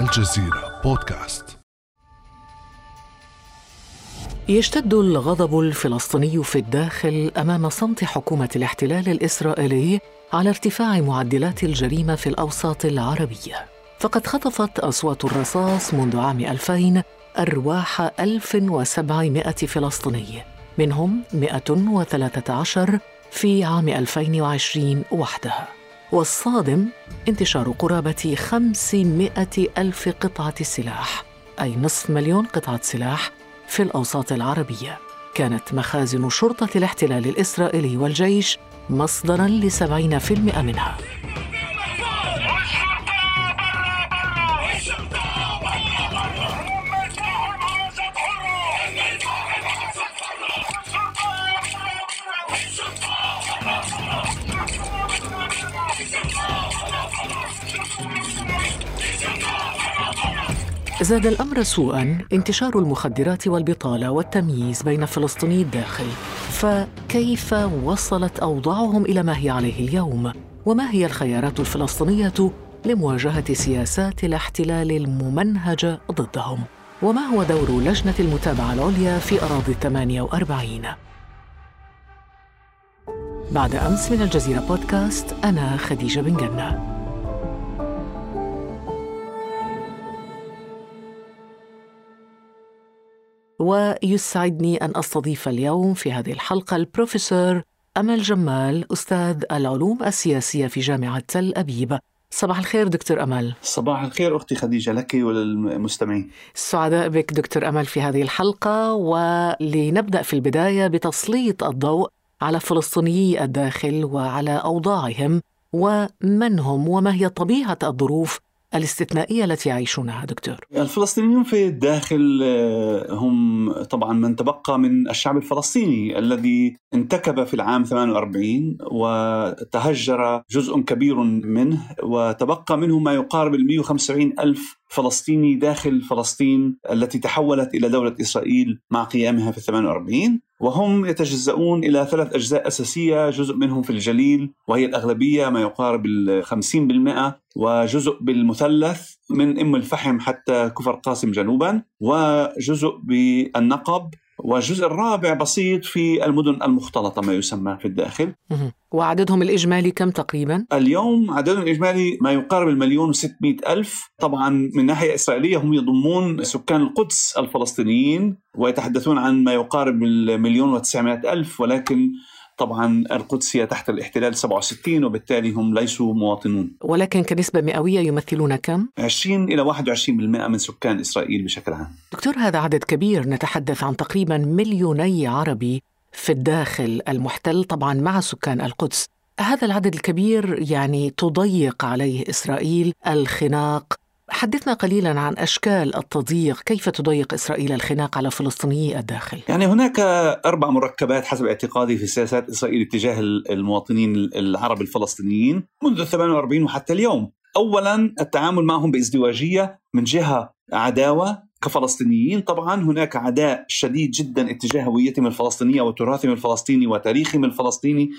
الجزيرة بودكاست. يشتد الغضب الفلسطيني في الداخل أمام صمت حكومة الاحتلال الإسرائيلي على ارتفاع معدلات الجريمة في الأوساط العربية. فقد خطفت أصوات الرصاص منذ عام 2000 أرواح 1700 فلسطيني منهم 113 في عام 2020 وحدها. والصادم انتشار قرابة 500 ألف قطعة سلاح أي نصف مليون قطعة سلاح في الأوساط العربية. كانت مخازن شرطة الاحتلال الإسرائيلي والجيش مصدراً لسبعين في المئة منها. زاد الأمر سوءا انتشار المخدرات والبطالة والتمييز بين فلسطيني الداخل. فكيف وصلت أوضاعهم إلى ما هي عليه اليوم؟ وما هي الخيارات الفلسطينية لمواجهة سياسات الاحتلال الممنهجه ضدهم؟ وما هو دور لجنة المتابعة العليا في الثمانية وأربعين؟ بعد أمس من الجزيرة بودكاست أنا خديجة بن جنة. ويسعدني أن أستضيف اليوم في هذه الحلقة البروفيسور أمل جمال أستاذ العلوم السياسية في جامعة تل أبيب. صباح الخير دكتور أمل. صباح الخير أختي خديجة لك وللمستمعين. سعداء بك دكتور أمل في هذه الحلقة. ولنبدأ في البداية بتسليط الضوء على فلسطينيي الداخل وعلى أوضاعهم ومن هم وما هي طبيعة الظروف الاستثنائية التي يعيشونها دكتور. الفلسطينيون في الداخل آه، هم طبعا من تبقى من الشعب الفلسطيني الذي انتكب في العام 48 وتهجر جزء كبير منه وتبقى منه ما يقارب ال 175 ألف فلسطيني داخل فلسطين التي تحولت إلى دولة إسرائيل مع قيامها في 48 وهم يتجزؤون إلى ثلاث أجزاء أساسية جزء منهم في الجليل وهي الأغلبية ما يقارب ال 50% وجزء بالمثلث من أم الفحم حتى كفر قاسم جنوبا وجزء بالنقب والجزء الرابع بسيط في المدن المختلطة ما يسمى في الداخل. وعددهم الإجمالي كم تقريبا؟ اليوم عددهم الإجمالي ما يقارب المليون وستمائة ألف. طبعا من ناحية إسرائيلية هم يضمون سكان القدس الفلسطينيين ويتحدثون عن ما يقارب المليون وتسعمائة ألف ولكن طبعا القدس هي تحت الاحتلال 67 وبالتالي هم ليسوا مواطنون. ولكن كنسبة مئوية يمثلون كم؟ 20 إلى 21% من سكان إسرائيل بشكل عام. دكتور هذا عدد كبير. نتحدث عن تقريبا مليوني عربي في الداخل المحتل طبعا مع سكان القدس. هذا العدد الكبير يعني تضيق عليه إسرائيل الخناق حدثنا قليلا عن أشكال التضييق، كيف تضيق إسرائيل الخناق على فلسطيني الداخل؟ يعني هناك أربع مركبات حسب اعتقادي في سياسات إسرائيل اتجاه المواطنين العرب الفلسطينيين منذ 48 وحتى اليوم. اولا التعامل معهم بازدواجية من جهة عداوة كفلسطينيين طبعا هناك عداء شديد جدا اتجاه هويتهم الفلسطينية وتراثهم الفلسطيني وتاريخهم الفلسطيني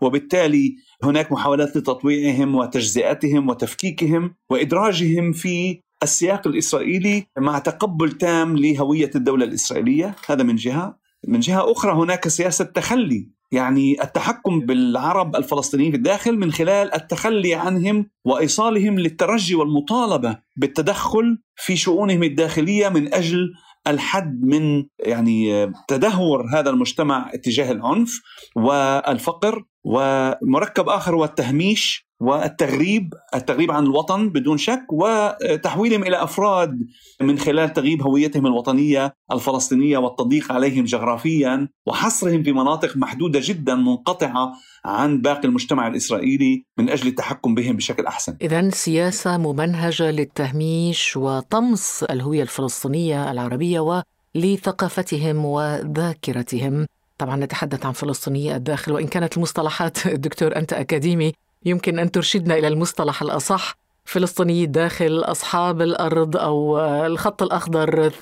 وبالتالي هناك محاولات لتطويعهم وتجزئتهم وتفكيكهم وإدراجهم في السياق الإسرائيلي مع تقبل تام لهوية الدولة الإسرائيلية. هذا من جهة. من جهة أخرى هناك سياسة تخلي يعني التحكم بالعرب الفلسطينيين في الداخل من خلال التخلي عنهم وإيصالهم للترجي والمطالبة بالتدخل في شؤونهم الداخلية من أجل الحد من يعني تدهور هذا المجتمع اتجاه العنف والفقر. ومركب آخر هو التهميش والتغريب التغريب عن الوطن بدون شك وتحويلهم إلى أفراد من خلال تغييب هويتهم الوطنية الفلسطينية والتضييق عليهم جغرافيا وحصرهم في مناطق محدودة جدا منقطعة عن باقي المجتمع الإسرائيلي من أجل التحكم بهم بشكل أحسن. اذا سياسة ممنهجة للتهميش وطمس الهوية الفلسطينية العربية ولثقافتهم وذاكرتهم. طبعا نتحدث عن فلسطيني الداخل وإن كانت المصطلحات دكتور أنت أكاديمي يمكن أن ترشدنا إلى المصطلح الأصح فلسطيني الداخل أصحاب الأرض أو الخط الأخضر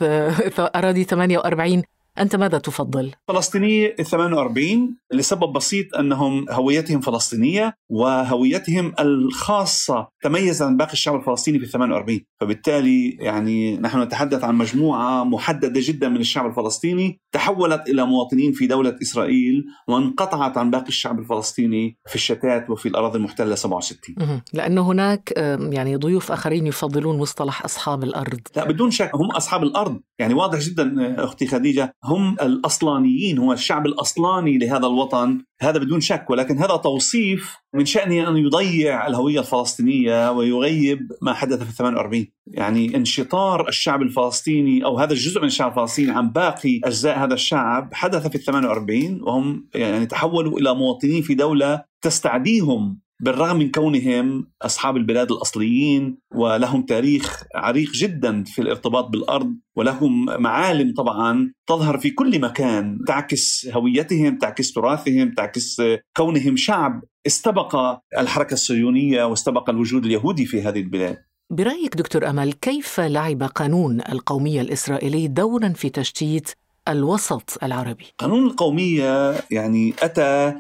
أراضي 48 أنت ماذا تفضل؟ فلسطيني 48 لسبب بسيط أنهم هويتهم فلسطينية وهويتهم الخاصة تميز عن باقي الشعب الفلسطيني في 48 فبالتالي يعني نحن نتحدث عن مجموعة محددة جدا من الشعب الفلسطيني تحولت إلى مواطنين في دولة إسرائيل وانقطعت عن باقي الشعب الفلسطيني في الشتات وفي الأراضي المحتلة 67 لأنه هناك يعني ضيوف آخرين يفضلون مصطلح أصحاب الأرض. لا بدون شك هم أصحاب الأرض. يعني واضح جدا أختي خديجة هم الأصلانيين هو الشعب الأصلاني لهذا الوطن. هذا بدون شك ولكن هذا توصيف من شأنه أن يضيع الهوية الفلسطينية ويغيب ما حدث في 48 يعني انشطار الشعب الفلسطيني أو هذا الجزء من الشعب الفلسطيني عن باقي أجزاء هذا الشعب حدث في 48 وهم يعني تحولوا إلى مواطنين في دولة تستعديهم بالرغم من كونهم أصحاب البلاد الأصليين ولهم تاريخ عريق جدا في الارتباط بالأرض ولهم معالم طبعا تظهر في كل مكان تعكس هويتهم، تعكس تراثهم، تعكس كونهم شعب استبق الحركة الصهيونية واستبق الوجود اليهودي في هذه البلاد. برأيك دكتور أمل كيف لعب قانون القومية الاسرائيلي دورا في تشتيت الوسط العربي؟ قانون القومية يعني أتى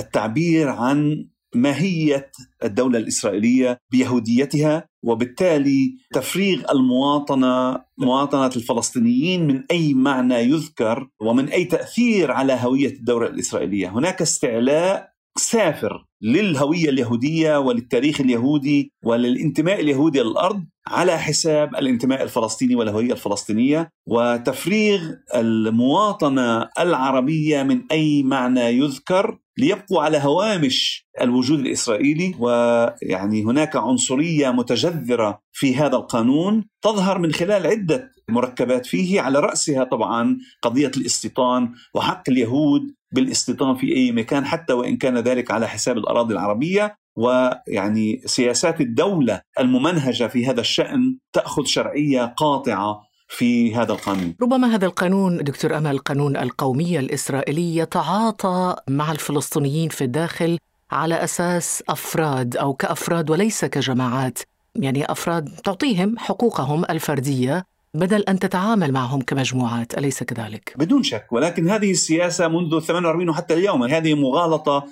التعبير عن ماهية الدولة الإسرائيلية بيهوديتها وبالتالي تفريغ المواطنة مواطنه الفلسطينيين من أي معنى يذكر ومن أي تأثير على هوية الدولة الإسرائيلية، هناك استعلاء سافر للهوية اليهودية وللتاريخ اليهودي وللانتماء اليهودي للارض على حساب الانتماء الفلسطيني والهوية الفلسطينية وتفريغ المواطنة العربية من أي معنى يذكر ليبقوا على هوامش الوجود الإسرائيلي. ويعني هناك عنصرية متجذرة في هذا القانون تظهر من خلال عدة مركبات فيه على رأسها طبعا قضية الاستيطان وحق اليهود بالاستيطان في أي مكان حتى وإن كان ذلك على حساب الأراضي العربية. ويعني سياسات الدولة الممنهجة في هذا الشأن تأخذ شرعية قاطعة في هذا القانون. ربما هذا القانون دكتور أمل قانون القومية الإسرائيلية تعاطى مع الفلسطينيين في الداخل على أساس أفراد أو كأفراد وليس كجماعات. يعني أفراد تعطيهم حقوقهم الفردية بدل أن تتعامل معهم كمجموعات أليس كذلك؟ بدون شك ولكن هذه السياسة منذ 48 وحتى اليوم هذه مغالطة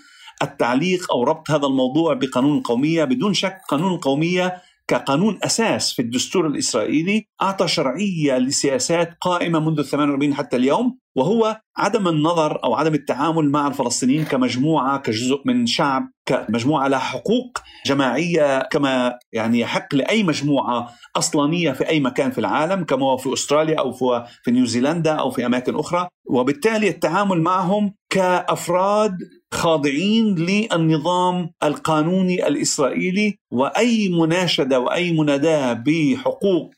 التعليق أو ربط هذا الموضوع بقانون القومية بدون شك قانون القومية كقانون أساس في الدستور الإسرائيلي أعطى شرعية لسياسات قائمة منذ 48 حتى اليوم وهو عدم النظر أو عدم التعامل مع الفلسطينيين كمجموعة كجزء من شعب كمجموعة لها حقوق جماعية كما يعني يحق لأي مجموعة أصلانية في أي مكان في العالم كما هو في أستراليا أو في نيوزيلندا أو في أماكن أخرى. وبالتالي التعامل معهم كأفراد خاضعين للنظام القانوني الإسرائيلي وأي مناشدة وأي مناداة بحقوق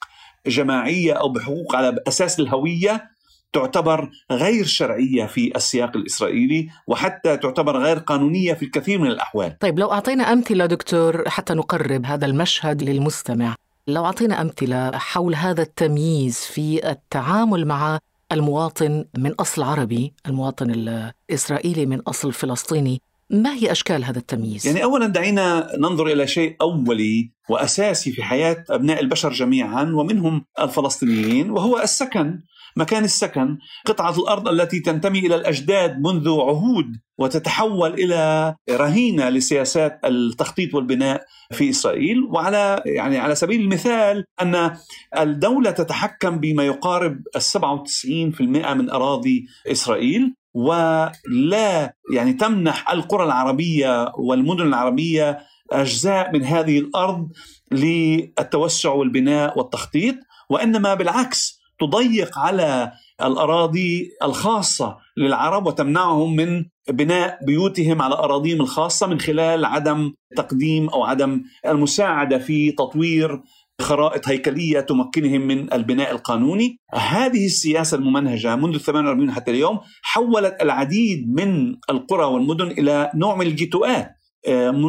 جماعية أو بحقوق على أساس الهوية تعتبر غير شرعية في السياق الإسرائيلي وحتى تعتبر غير قانونية في الكثير من الأحوال. طيب لو أعطينا أمثلة دكتور حتى نقرب هذا المشهد للمستمع، لو أعطينا أمثلة حول هذا التمييز في التعامل مع المواطن من أصل عربي، المواطن الإسرائيلي من أصل فلسطيني، ما هي أشكال هذا التمييز؟ يعني اولا دعينا ننظر إلى شيء أولي وأساسي في حياة أبناء البشر جميعا ومنهم الفلسطينيين وهو السكن مكان السكن قطعة الأرض التي تنتمي إلى الأجداد منذ عهود وتتحول إلى رهينة لسياسات التخطيط والبناء في إسرائيل. وعلى يعني على سبيل المثال أن الدولة تتحكم بما يقارب ال 97% من أراضي إسرائيل. ولا يعني تمنح القرى العربية والمدن العربية أجزاء من هذه الأرض للتوسع والبناء والتخطيط. وإنما بالعكس تضيق على الأراضي الخاصة للعرب وتمنعهم من بناء بيوتهم على أراضيهم الخاصة من خلال عدم تقديم أو عدم المساعدة في تطوير خرائط هيكلية تمكنهم من البناء القانوني، هذه السياسة الممنهجة منذ 48 حتى اليوم حولت العديد من القرى والمدن إلى نوع من الجيتوآت.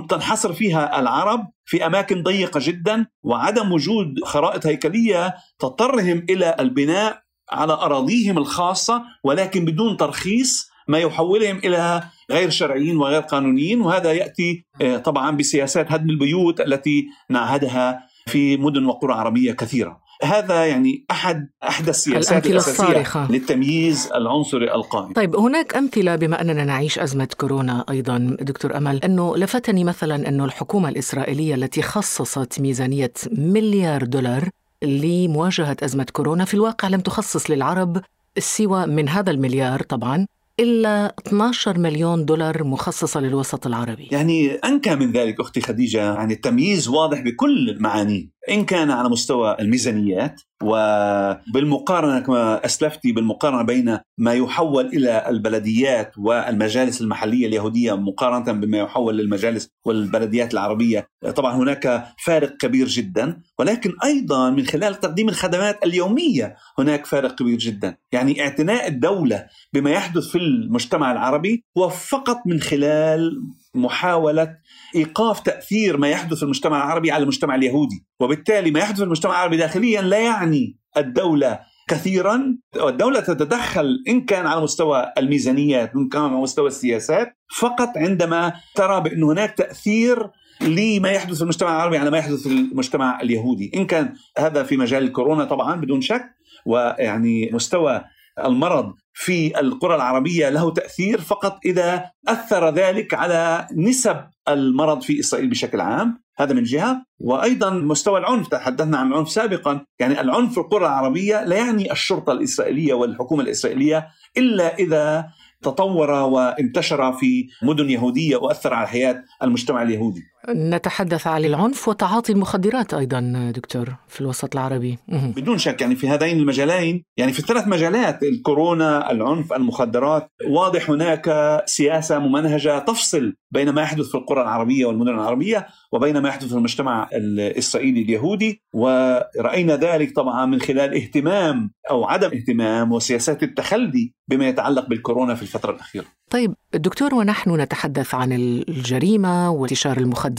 تنحصر فيها العرب في أماكن ضيقة جدا وعدم وجود خرائط هيكلية تضطرهم إلى البناء على أراضيهم الخاصة ولكن بدون ترخيص ما يحولهم إلى غير شرعيين وغير قانونيين وهذا يأتي آه، طبعا بسياسات هدم البيوت التي نعهدها في مدن وقرى عربية كثيرة. هذا يعني أحد احدى السياسات الاساسيه الصارخة. للتمييز العنصري القائم. طيب هناك أمثلة بما أننا نعيش أزمة كورونا أيضا دكتور أمل أنه لفتني مثلا انه الحكومة الإسرائيلية التي خصصت ميزانية مليار دولار لمواجهة أزمة كورونا في الواقع لم تخصص للعرب سوى من هذا المليار طبعا إلا 12 مليون دولار مخصصة للوسط العربي. يعني أنكى من ذلك أختي خديجة يعني التمييز واضح بكل المعاني. إن كان على مستوى الميزانيات وبالمقارنة كما أسلفتي بالمقارنة بين ما يحول إلى البلديات والمجالس المحلية اليهودية مقارنة بما يحول للمجالس والبلديات العربية طبعا هناك فارق كبير جدا ولكن أيضا من خلال تقديم الخدمات اليومية هناك فارق كبير جدا. يعني اعتناء الدولة بما يحدث في المجتمع العربي هو فقط من خلال محاولة إيقاف تأثير ما يحدث في المجتمع العربي على المجتمع اليهودي. وبالتالي ما يحدث في المجتمع العربي داخليا لا يعني الدولة كثيرا والدولة تتدخل إن كان على مستوى الميزانيات إن كان على مستوى السياسات فقط عندما ترى بأن هناك تأثير لما يحدث في المجتمع العربي على ما يحدث في المجتمع اليهودي. إن كان هذا في مجال الكورونا طبعا بدون شك ويعني مستوى المرض في القرى العربية له تأثير فقط إذا أثر ذلك على نسب المرض في إسرائيل بشكل عام. هذا من جهة. وأيضا مستوى العنف تحدثنا عن العنف سابقا. يعني العنف في القرى العربية لا يعني الشرطة الإسرائيلية والحكومة الإسرائيلية إلا إذا تطور وانتشر في مدن يهودية وأثر على حياه المجتمع اليهودي. نتحدث عن العنف وتعاطي المخدرات أيضا دكتور في الوسط العربي. بدون شك يعني في هذين المجالين يعني في الثلاث مجالات الكورونا، العنف، المخدرات، واضح هناك سياسة ممنهجة تفصل بين ما يحدث في القرى العربية والمدن العربية وبين ما يحدث في المجتمع الإسرائيلي اليهودي ورأينا ذلك طبعا من خلال اهتمام أو عدم اهتمام وسياسات التخلي بما يتعلق بالكورونا في الفترة الأخيرة. طيب دكتور ونحن نتحدث عن الجريمة وانتشار المخدرات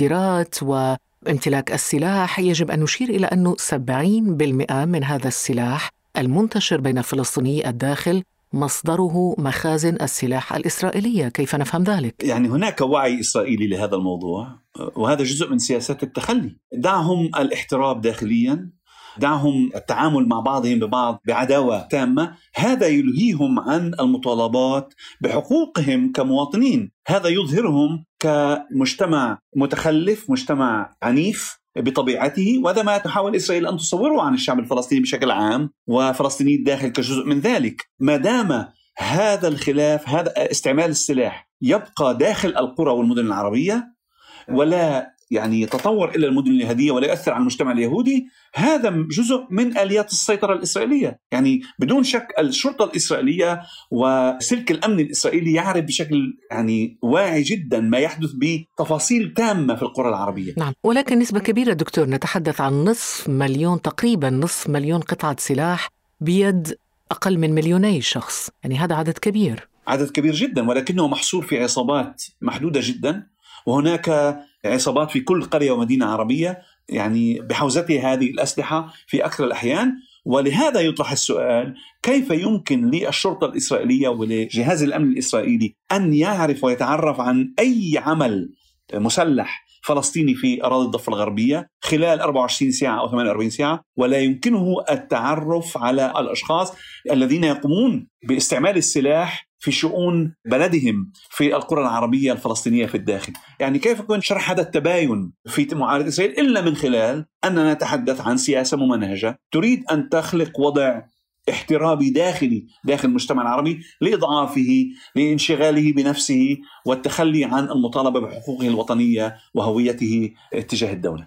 وامتلاك السلاح يجب أن نشير إلى أنه 70% من هذا السلاح المنتشر بين فلسطيني الداخل مصدره مخازن السلاح الإسرائيلية كيف نفهم ذلك؟ يعني هناك وعي إسرائيلي لهذا الموضوع وهذا جزء من سياسات التخلي دعهم الاحتراب داخليا دعهم التعامل مع بعضهم ببعض بعداوة تامة. هذا يلهيهم عن المطالبات بحقوقهم كمواطنين. هذا يظهرهم كمجتمع متخلف مجتمع عنيف بطبيعته وهذا ما تحاول إسرائيل أن تصوره عن الشعب الفلسطيني بشكل عام وفلسطيني الداخل كجزء من ذلك. ما دام هذا الخلاف هذا استعمال السلاح يبقى داخل القرى والمدن العربية ولا يعني يتطور إلى المدن اليهودية ولا يؤثر على المجتمع اليهودي هذا جزء من آليات السيطرة الإسرائيلية، يعني بدون شك الشرطة الإسرائيلية وسلك الأمن الإسرائيلي يعرف بشكل يعني واعي جدا ما يحدث بتفاصيل تامة في القرى العربية. نعم، ولكن نسبة كبيرة دكتور نتحدث عن نصف مليون تقريبا نصف مليون قطعة سلاح بيد أقل من مليوني شخص، يعني هذا عدد كبير. عدد كبير جدا ولكنه محصور في عصابات محدودة جدا وهناك عصابات في كل قرية ومدينة عربية يعني بحوزتها هذه الأسلحة في أكثر الأحيان. ولهذا يطرح السؤال كيف يمكن للشرطة الإسرائيلية ولجهاز الأمن الإسرائيلي أن يعرف ويتعرف عن أي عمل مسلح فلسطيني في أراضي الضفة الغربية خلال 24 ساعة أو 48 ساعة؟ ولا يمكنه التعرف على الأشخاص الذين يقومون باستعمال السلاح في شؤون بلدهم في القرى العربية الفلسطينية في الداخل. يعني كيف يكون شرح هذا التباين في معارضة إسرائيل إلا من خلال أننا نتحدث عن سياسة ممنهجة تريد أن تخلق وضع احترابي داخلي داخل المجتمع العربي لإضعافه لانشغاله بنفسه والتخلي عن المطالبة بحقوقه الوطنية وهويته اتجاه الدولة.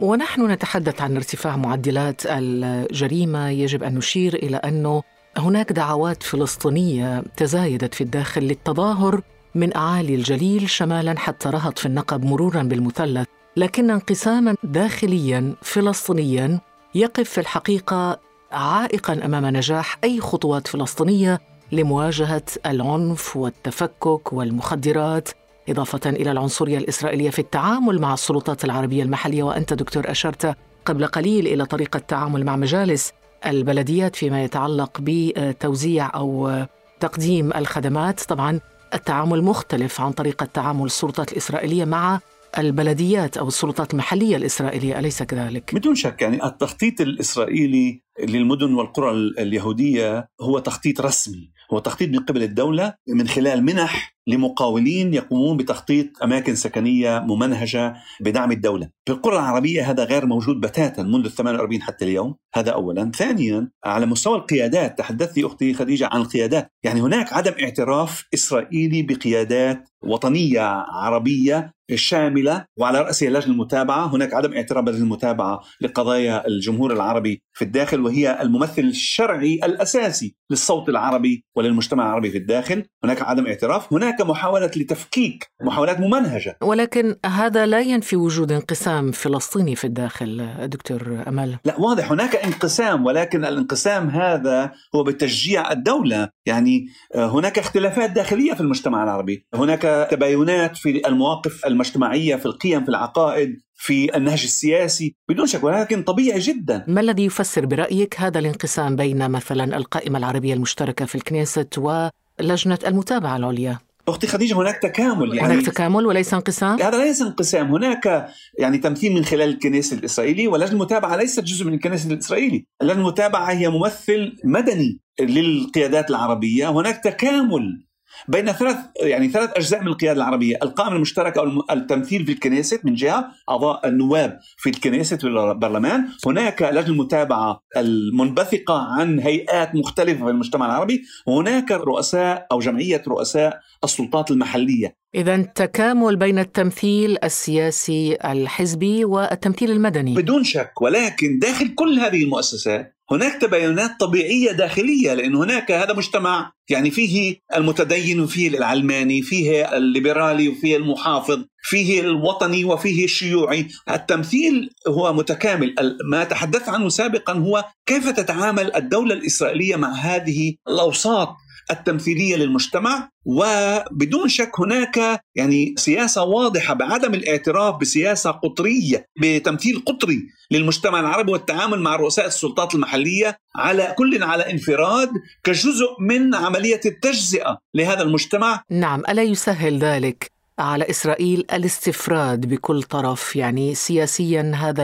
ونحن نتحدث عن ارتفاع معدلات الجريمة. يجب أن نشير إلى أنه هناك دعوات فلسطينية تزايدت في الداخل للتظاهر من أعالي الجليل شمالا حتى رهط في النقب مرورا بالمثلث، لكن انقساما داخليا فلسطينيا يقف في الحقيقة عائقا أمام نجاح أي خطوات فلسطينية لمواجهة العنف والتفكك والمخدرات إضافة إلى العنصرية الإسرائيلية في التعامل مع السلطات العربية المحلية. وأنت دكتور أشرت قبل قليل إلى طريقة التعامل مع مجالس البلديات فيما يتعلق بتوزيع أو تقديم الخدمات طبعا التعامل مختلف عن طريقه تعامل السلطات الإسرائيلية مع البلديات أو السلطات المحلية الإسرائيلية أليس كذلك؟ بدون شك يعني التخطيط الإسرائيلي للمدن والقرى اليهودية هو تخطيط رسمي هو تخطيط من قبل الدولة من خلال منح لمقاولين يقومون بتخطيط أماكن سكنية ممنهجة بدعم الدولة. في القرى العربية هذا غير موجود بتاتا منذ ال 48 حتى اليوم. هذا أولا. ثانيا على مستوى القيادات تحدثت أختي خديجة عن القيادات. يعني هناك عدم اعتراف إسرائيلي بقيادات وطنية عربية شاملة. وعلى رأسها لجنة المتابعة هناك عدم اعتراف لجنة المتابعة لقضايا الجمهور العربي في الداخل. وهي الممثل الشرعي الأساسي للصوت العربي وللمجتمع العربي في الداخل. هناك عدم اعتراف. هناك محاولة لتفكيك محاولات ممنهجة. ولكن هذا لا ينفي وجود انقسام فلسطيني في الداخل دكتور أمل. لا واضح هناك انقسام ولكن الانقسام هذا هو بتشجيع الدولة. يعني هناك اختلافات داخلية في المجتمع العربي. هناك تباينات في المواقف المجتمعية في القيم في العقائد في النهج السياسي بدون شك ولكن طبيعي جدا. ما الذي يفسر برأيك هذا الانقسام بين مثلا القائمة العربية المشتركة في الكنيست ولجنة المتابعة العليا؟ أختي خديجة هناك تكامل يعني هناك تكامل وليس انقسام؟ هذا ليس انقسام. هناك يعني تمثيل من خلال الكنيسه الإسرائيلي ولجنة المتابعة ليست جزء من الكنيسه الإسرائيلي. لجنه المتابعة هي ممثل مدني للقيادات العربية هناك تكامل بين ثلاث يعني ثلاث أجزاء من القيادة العربية، القائمة المشتركة أو التمثيل في الكنيست من جهة أعضاء النواب في الكنيست في البرلمان، هناك لجنة المتابعة المنبثقة عن هيئات مختلفة في المجتمع العربي، وهناك رؤساء أو جمعية رؤساء السلطات المحلية. إذا تكامل بين التمثيل السياسي الحزبي والتمثيل المدني. بدون شك ولكن داخل كل هذه المؤسسات هناك تباينات طبيعية داخلية لأن هناك هذا مجتمع يعني فيه المتدين وفيه العلماني فيه الليبرالي وفيه المحافظ فيه الوطني وفيه الشيوعي. التمثيل هو متكامل. ما تحدثت عنه سابقا هو كيف تتعامل الدولة الإسرائيلية مع هذه الأوساط؟ التمثيلية للمجتمع وبدون شك هناك يعني سياسة واضحة بعدم الاعتراف بسياسة قطرية بتمثيل قطري للمجتمع العربي والتعامل مع رؤساء السلطات المحلية على كل على انفراد كجزء من عملية التجزئة لهذا المجتمع. نعم ألا يسهل ذلك على إسرائيل الاستفراد بكل طرف؟ يعني سياسيا هذا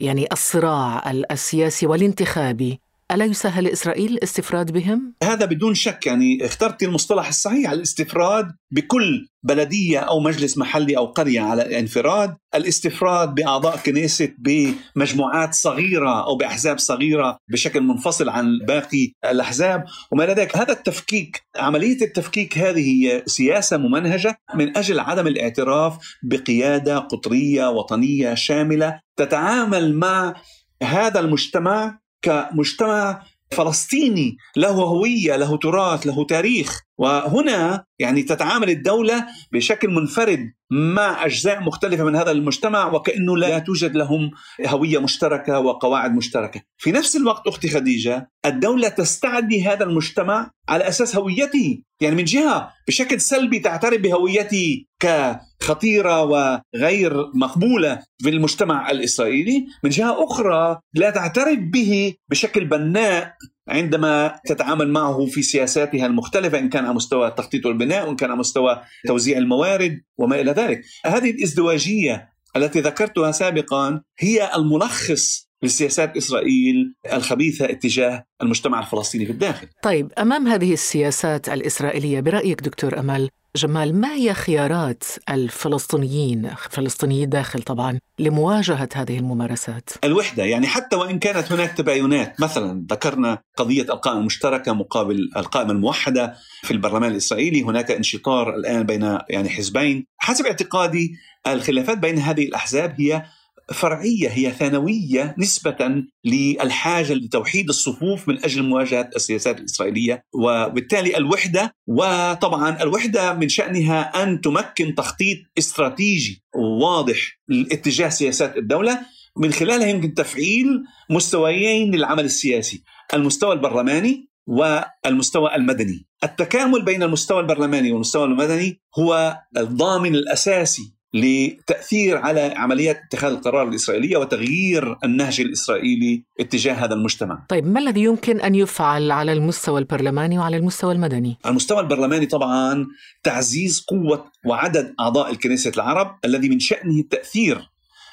يعني الصراع السياسي والانتخابي ألا يسهل إسرائيل الاستفراد بهم؟ هذا بدون شك يعني اخترت المصطلح الصحيح الاستفراد بكل بلدية أو مجلس محلي أو قرية على انفراد الاستفراد بأعضاء كنيسة بمجموعات صغيرة أو بأحزاب صغيرة بشكل منفصل عن باقي الأحزاب وما إلى ذلك هذا التفكيك عملية التفكيك هذه هي سياسة ممنهجة من أجل عدم الاعتراف بقيادة قطرية وطنية شاملة تتعامل مع هذا المجتمع كمجتمع فلسطيني له هوية له تراث له تاريخ. وهنا يعني تتعامل الدولة بشكل منفرد مع أجزاء مختلفة من هذا المجتمع وكأنه لا توجد لهم هوية مشتركة وقواعد مشتركة. في نفس الوقت أختي خديجة الدولة تستعدي هذا المجتمع على أساس هويته. يعني من جهة بشكل سلبي تعترف بهويته كخطيرة وغير مقبولة في المجتمع الإسرائيلي. من جهة أخرى لا تعترف به بشكل بناء عندما تتعامل معه في سياساتها المختلفة إن كان على مستوى التخطيط والبناء وإن كان على مستوى توزيع الموارد وما إلى ذلك. هذه الإزدواجية التي ذكرتها سابقا هي الملخص لسياسات إسرائيل الخبيثة اتجاه المجتمع الفلسطيني في الداخل. طيب أمام هذه السياسات الإسرائيلية برأيك دكتور امل جمال ما هي خيارات الفلسطينيين فلسطينيي الداخل طبعا لمواجهة هذه الممارسات الوحدة يعني حتى وإن كانت هناك تباينات مثلا ذكرنا قضية القائمة المشتركة مقابل القائمة الموحدة في البرلمان الإسرائيلي هناك انشطار الآن بين يعني حزبين حسب اعتقادي الخلافات بين هذه الأحزاب هي فرعية هي ثانوية نسبة للحاجة لتوحيد الصفوف من أجل مواجهة السياسات الإسرائيلية. وبالتالي الوحدة وطبعا الوحدة من شأنها أن تمكن تخطيط استراتيجي واضح لاتجاه سياسات الدولة. من خلالها يمكن تفعيل مستويين للعمل السياسي المستوى البرلماني والمستوى المدني. التكامل بين المستوى البرلماني والمستوى المدني هو الضامن الأساسي لتأثير على عمليات اتخاذ القرار الإسرائيلية وتغيير النهج الإسرائيلي اتجاه هذا المجتمع. طيب ما الذي يمكن أن يفعل على المستوى البرلماني وعلى المستوى المدني؟ على المستوى البرلماني طبعا تعزيز قوة وعدد أعضاء الكنيسة العرب الذي من شأنه التأثير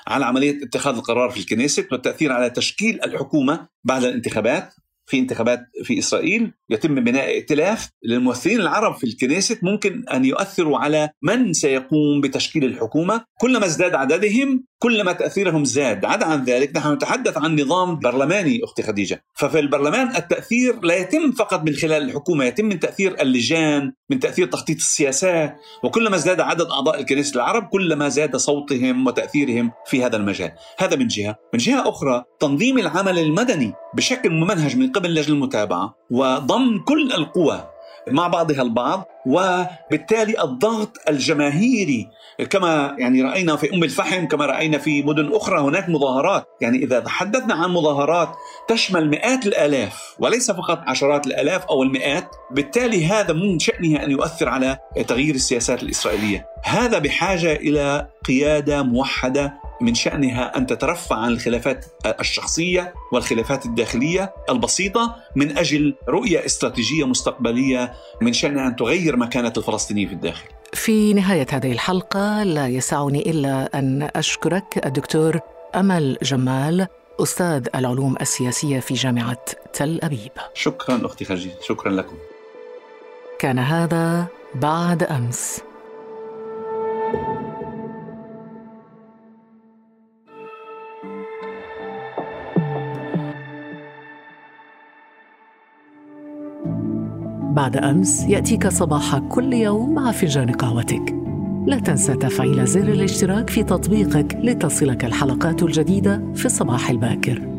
على عملية اتخاذ القرار في الكنيست والتأثير على تشكيل الحكومة بعد الانتخابات في انتخابات في إسرائيل يتم بناء ائتلاف للممثلين العرب في الكنيست ممكن أن يؤثروا على من سيقوم بتشكيل الحكومة، كلما ازداد عددهم كلما تأثيرهم زاد، عدا عن ذلك نحن نتحدث عن نظام برلماني أختي خديجة، ففي البرلمان التأثير لا يتم فقط من خلال الحكومة، يتم من تأثير اللجان، من تأثير تخطيط السياسات، وكلما ازداد عدد أعضاء الكنيسة العرب كلما زاد صوتهم وتأثيرهم في هذا المجال، هذا من جهة، من جهة أخرى تنظيم العمل المدني بشكل ممنهج من قبل لجنة المتابعة وضم كل القوى مع بعضها البعض وبالتالي الضغط الجماهيري كما يعني رأينا في أم الفحم كما رأينا في مدن أخرى هناك مظاهرات. يعني إذا تحدثنا عن مظاهرات تشمل مئات الآلاف وليس فقط عشرات الآلاف أو المئات. بالتالي هذا من شأنه أن يؤثر على تغيير السياسات الإسرائيلية. هذا بحاجة إلى قيادة موحدة من شأنها أن تترفع عن الخلافات الشخصية والخلافات الداخلية البسيطة من أجل رؤية استراتيجية مستقبلية من شأنها أن تغير مكانة الفلسطيني في الداخل. في نهاية هذه الحلقة لا يسعني إلا أن أشكرك الدكتور أمل جمال أستاذ العلوم السياسية في جامعة تل أبيب. شكرا أختي خجي شكرا لكم. كان هذا بعد أمس. بعد أمس يأتيك صباح كل يوم مع فنجان قهوتك. لا تنسى تفعيل زر الاشتراك في تطبيقك لتصلك الحلقات الجديدة في الصباح الباكر.